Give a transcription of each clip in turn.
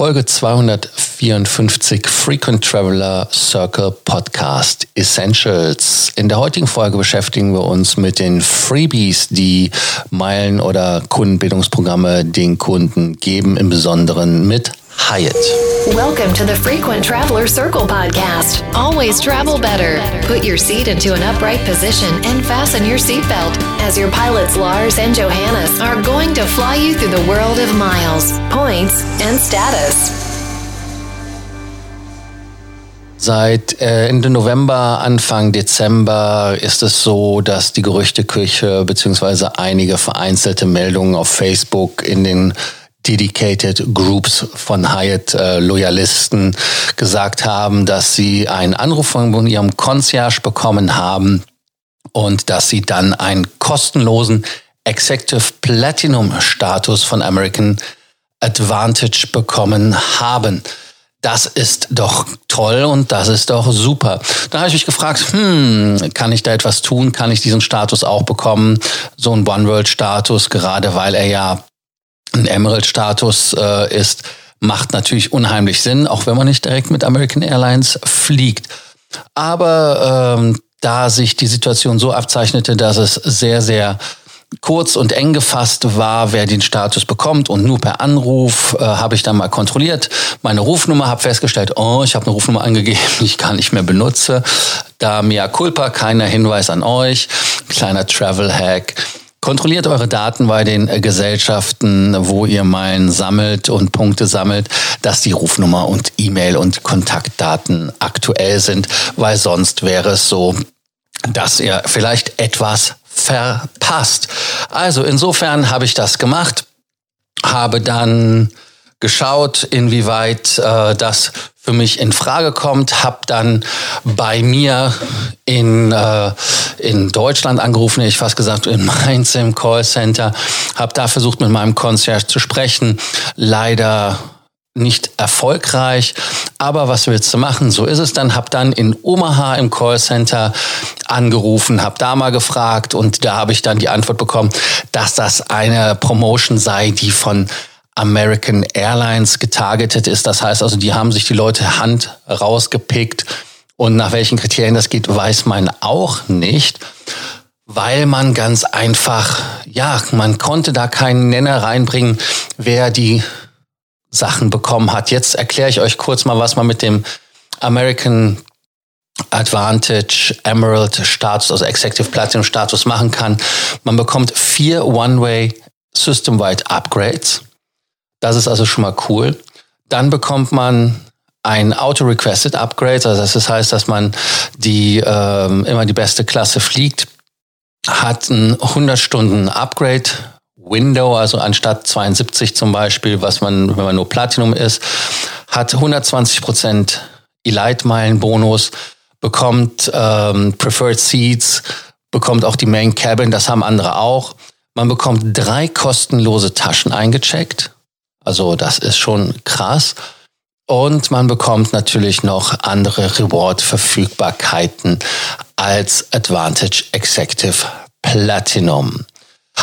Folge 254 Frequent Traveler Circle Podcast Essentials. In der heutigen Folge beschäftigen wir uns mit den Freebies, die Meilen- oder Kundenbildungsprogramme den Kunden geben, im Besonderen mit Hyatt. Welcome to the Frequent Traveler Circle podcast. Always travel better. Put your seat into an upright position and fasten your seatbelt as your pilots Lars and Johannes are going to fly you through the world of miles, points, and status. Seit äh, Ende November, Anfang Dezember ist es so, dass die Gerüchteküche beziehungsweise einige vereinzelte Meldungen auf Facebook in den Dedicated Groups von Hyatt-Loyalisten äh, gesagt haben, dass sie einen Anruf von ihrem Concierge bekommen haben und dass sie dann einen kostenlosen Executive Platinum Status von American Advantage bekommen haben. Das ist doch toll und das ist doch super. Da habe ich mich gefragt, hm, kann ich da etwas tun? Kann ich diesen Status auch bekommen? So ein One World Status, gerade weil er ja ein Emerald-Status äh, ist, macht natürlich unheimlich Sinn, auch wenn man nicht direkt mit American Airlines fliegt. Aber ähm, da sich die Situation so abzeichnete, dass es sehr, sehr kurz und eng gefasst war, wer den Status bekommt und nur per Anruf äh, habe ich dann mal kontrolliert. Meine Rufnummer habe festgestellt, oh, ich habe eine Rufnummer angegeben, die ich gar nicht mehr benutze. Da mea culpa, keiner Hinweis an euch, kleiner Travel Hack. Kontrolliert eure Daten bei den äh, Gesellschaften, wo ihr Meilen sammelt und Punkte sammelt, dass die Rufnummer und E-Mail und Kontaktdaten aktuell sind, weil sonst wäre es so, dass ihr vielleicht etwas verpasst. Also insofern habe ich das gemacht, habe dann geschaut, inwieweit äh, das für mich in Frage kommt, habe dann bei mir in, äh, in Deutschland angerufen, ich fast gesagt in Mainz im Callcenter, habe da versucht mit meinem Concierge zu sprechen, leider nicht erfolgreich, aber was willst du machen? So ist es dann. Hab dann in Omaha im Callcenter angerufen, hab da mal gefragt und da habe ich dann die Antwort bekommen, dass das eine Promotion sei, die von American Airlines getargetet ist. Das heißt also, die haben sich die Leute Hand rausgepickt und nach welchen Kriterien das geht, weiß man auch nicht, weil man ganz einfach, ja, man konnte da keinen Nenner reinbringen, wer die Sachen bekommen hat. Jetzt erkläre ich euch kurz mal, was man mit dem American Advantage Emerald Status, also Executive Platinum Status machen kann. Man bekommt vier One-Way System-wide Upgrades. Das ist also schon mal cool. Dann bekommt man ein Auto-Requested Upgrade, also das heißt, dass man die ähm, immer die beste Klasse fliegt, hat ein 100 Stunden Upgrade Window, also anstatt 72 zum Beispiel, was man, wenn man nur Platinum ist, hat 120 Prozent Elite-Meilen-Bonus, bekommt ähm, Preferred Seats, bekommt auch die Main Cabin, das haben andere auch. Man bekommt drei kostenlose Taschen eingecheckt. Also das ist schon krass. Und man bekommt natürlich noch andere Reward-Verfügbarkeiten als Advantage Executive Platinum.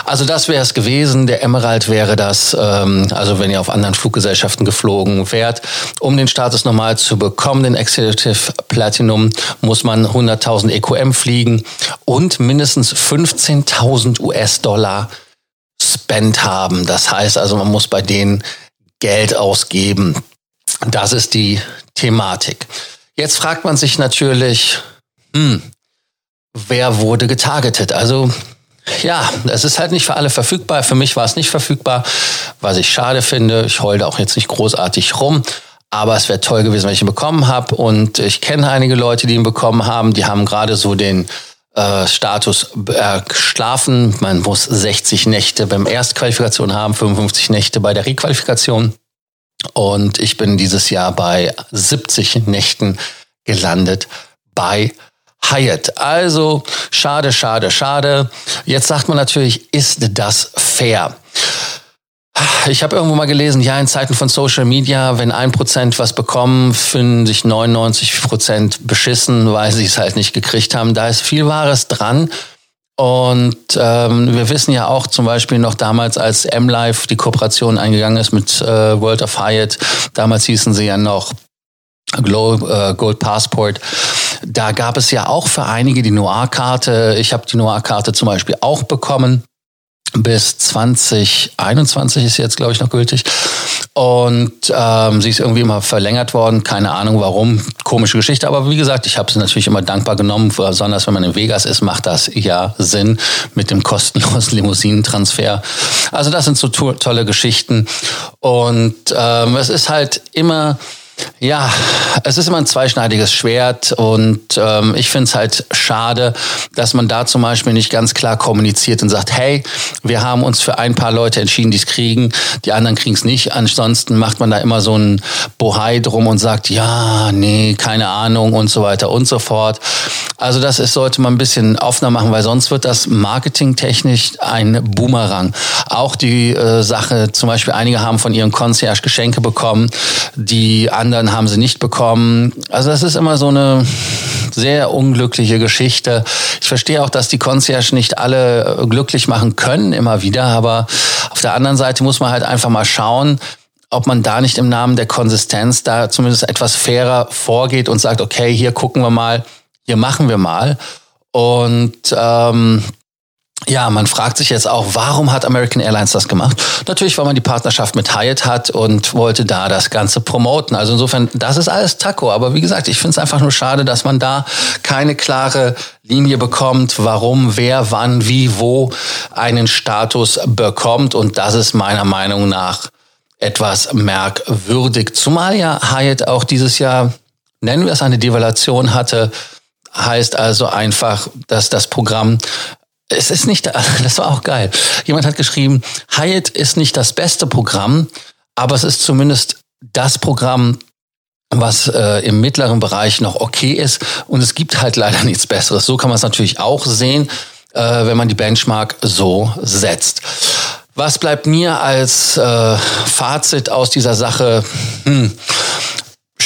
Also das wäre es gewesen. Der Emerald wäre das, ähm, also wenn ihr auf anderen Fluggesellschaften geflogen wärt. Um den Status normal zu bekommen, den Executive Platinum, muss man 100.000 EQM fliegen und mindestens 15.000 US-Dollar Spend haben. Das heißt also, man muss bei denen Geld ausgeben. Das ist die Thematik. Jetzt fragt man sich natürlich, hm, wer wurde getargetet? Also ja, es ist halt nicht für alle verfügbar. Für mich war es nicht verfügbar, was ich schade finde. Ich heule auch jetzt nicht großartig rum. Aber es wäre toll gewesen, wenn ich ihn bekommen habe. Und ich kenne einige Leute, die ihn bekommen haben. Die haben gerade so den äh, Status äh, schlafen. Man muss 60 Nächte beim Erstqualifikation haben, 55 Nächte bei der Requalifikation. Und ich bin dieses Jahr bei 70 Nächten gelandet bei Hyatt. Also schade, schade, schade. Jetzt sagt man natürlich, ist das fair? Ich habe irgendwo mal gelesen, ja, in Zeiten von Social Media, wenn ein Prozent was bekommen, finden sich 99 Prozent beschissen, weil sie es halt nicht gekriegt haben. Da ist viel Wahres dran. Und ähm, wir wissen ja auch zum Beispiel noch damals, als M-Life die Kooperation eingegangen ist mit äh, World of Hyatt, damals hießen sie ja noch Gold, äh, Gold Passport. Da gab es ja auch für einige die Noir-Karte. Ich habe die Noir-Karte zum Beispiel auch bekommen bis 2021 ist jetzt, glaube ich, noch gültig. Und ähm, sie ist irgendwie immer verlängert worden. Keine Ahnung warum. Komische Geschichte. Aber wie gesagt, ich habe sie natürlich immer dankbar genommen. Besonders wenn man in Vegas ist, macht das ja Sinn mit dem kostenlosen Limousinentransfer. Also das sind so to tolle Geschichten. Und ähm, es ist halt immer ja, es ist immer ein zweischneidiges Schwert und ähm, ich finde es halt schade, dass man da zum Beispiel nicht ganz klar kommuniziert und sagt, hey, wir haben uns für ein paar Leute entschieden, die es kriegen, die anderen kriegen es nicht. Ansonsten macht man da immer so ein Bohai drum und sagt, ja, nee, keine Ahnung und so weiter und so fort. Also das ist, sollte man ein bisschen offener machen, weil sonst wird das marketingtechnisch ein Boomerang. Auch die äh, Sache, zum Beispiel einige haben von ihrem Concierge Geschenke bekommen, die anderen haben sie nicht bekommen. Also das ist immer so eine sehr unglückliche Geschichte. Ich verstehe auch, dass die Concierge nicht alle glücklich machen können, immer wieder, aber auf der anderen Seite muss man halt einfach mal schauen, ob man da nicht im Namen der Konsistenz da zumindest etwas fairer vorgeht und sagt, okay, hier gucken wir mal, hier machen wir mal. Und ähm, ja, man fragt sich jetzt auch, warum hat American Airlines das gemacht? Natürlich, weil man die Partnerschaft mit Hyatt hat und wollte da das Ganze promoten. Also insofern, das ist alles Taco. Aber wie gesagt, ich finde es einfach nur schade, dass man da keine klare Linie bekommt, warum, wer, wann, wie, wo einen Status bekommt. Und das ist meiner Meinung nach etwas merkwürdig. Zumal ja Hyatt auch dieses Jahr, nennen wir es eine Devaluation hatte, heißt also einfach, dass das Programm es ist nicht, das war auch geil. Jemand hat geschrieben, Hyatt ist nicht das beste Programm, aber es ist zumindest das Programm, was äh, im mittleren Bereich noch okay ist. Und es gibt halt leider nichts Besseres. So kann man es natürlich auch sehen, äh, wenn man die Benchmark so setzt. Was bleibt mir als äh, Fazit aus dieser Sache? Hm.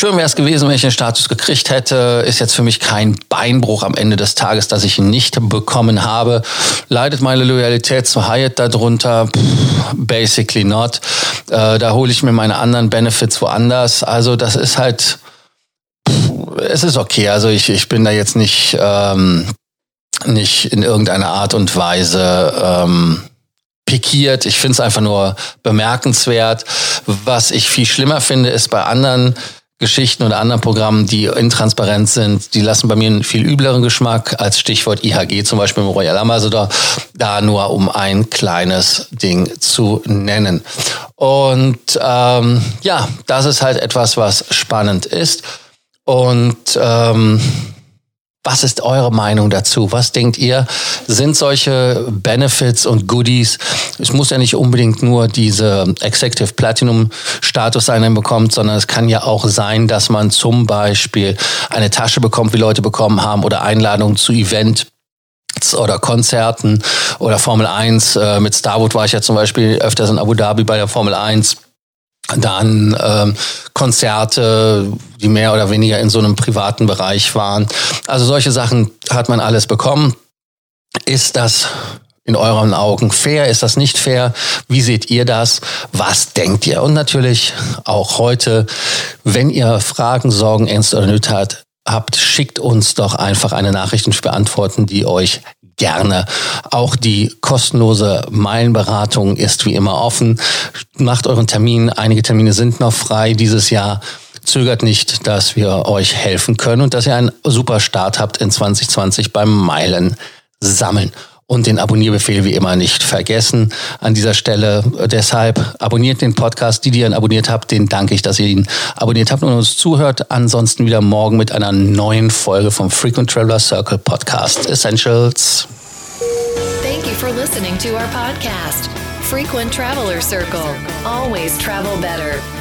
Schön wäre es gewesen, wenn ich den Status gekriegt hätte. Ist jetzt für mich kein Beinbruch am Ende des Tages, dass ich ihn nicht bekommen habe. Leidet meine Loyalität zu Hyatt darunter? Pff, basically not. Äh, da hole ich mir meine anderen Benefits woanders. Also das ist halt, pff, es ist okay. Also ich, ich bin da jetzt nicht, ähm, nicht in irgendeiner Art und Weise ähm, pikiert. Ich finde es einfach nur bemerkenswert. Was ich viel schlimmer finde, ist bei anderen Geschichten oder anderen Programmen, die intransparent sind, die lassen bei mir einen viel übleren Geschmack als Stichwort IHG, zum Beispiel im Royal Ambassador, da nur um ein kleines Ding zu nennen. Und ähm, ja, das ist halt etwas, was spannend ist. Und ähm, was ist eure Meinung dazu? Was denkt ihr? Sind solche Benefits und Goodies, es muss ja nicht unbedingt nur diese Executive Platinum Status sein, bekommt, sondern es kann ja auch sein, dass man zum Beispiel eine Tasche bekommt, wie Leute bekommen haben, oder Einladungen zu Event oder Konzerten oder Formel 1. Äh, mit Starwood war ich ja zum Beispiel öfters in Abu Dhabi bei der Formel 1 dann ähm, Konzerte, die mehr oder weniger in so einem privaten Bereich waren. Also solche Sachen hat man alles bekommen. Ist das in euren Augen fair? Ist das nicht fair? Wie seht ihr das? Was denkt ihr? Und natürlich auch heute, wenn ihr Fragen, Sorgen, Ängste oder Nöte habt, schickt uns doch einfach eine Nachricht und beantworten die euch gerne. Auch die kostenlose Meilenberatung ist wie immer offen. Macht euren Termin. Einige Termine sind noch frei dieses Jahr. Zögert nicht, dass wir euch helfen können und dass ihr einen super Start habt in 2020 beim Meilen sammeln und den Abonnierbefehl wie immer nicht vergessen. An dieser Stelle deshalb abonniert den Podcast. Die, die ihn abonniert habt, den danke ich, dass ihr ihn abonniert habt und uns zuhört. Ansonsten wieder morgen mit einer neuen Folge vom Frequent Traveler Circle Podcast Essentials. Thank you for listening to our podcast, Frequent Traveler Circle. Always travel better.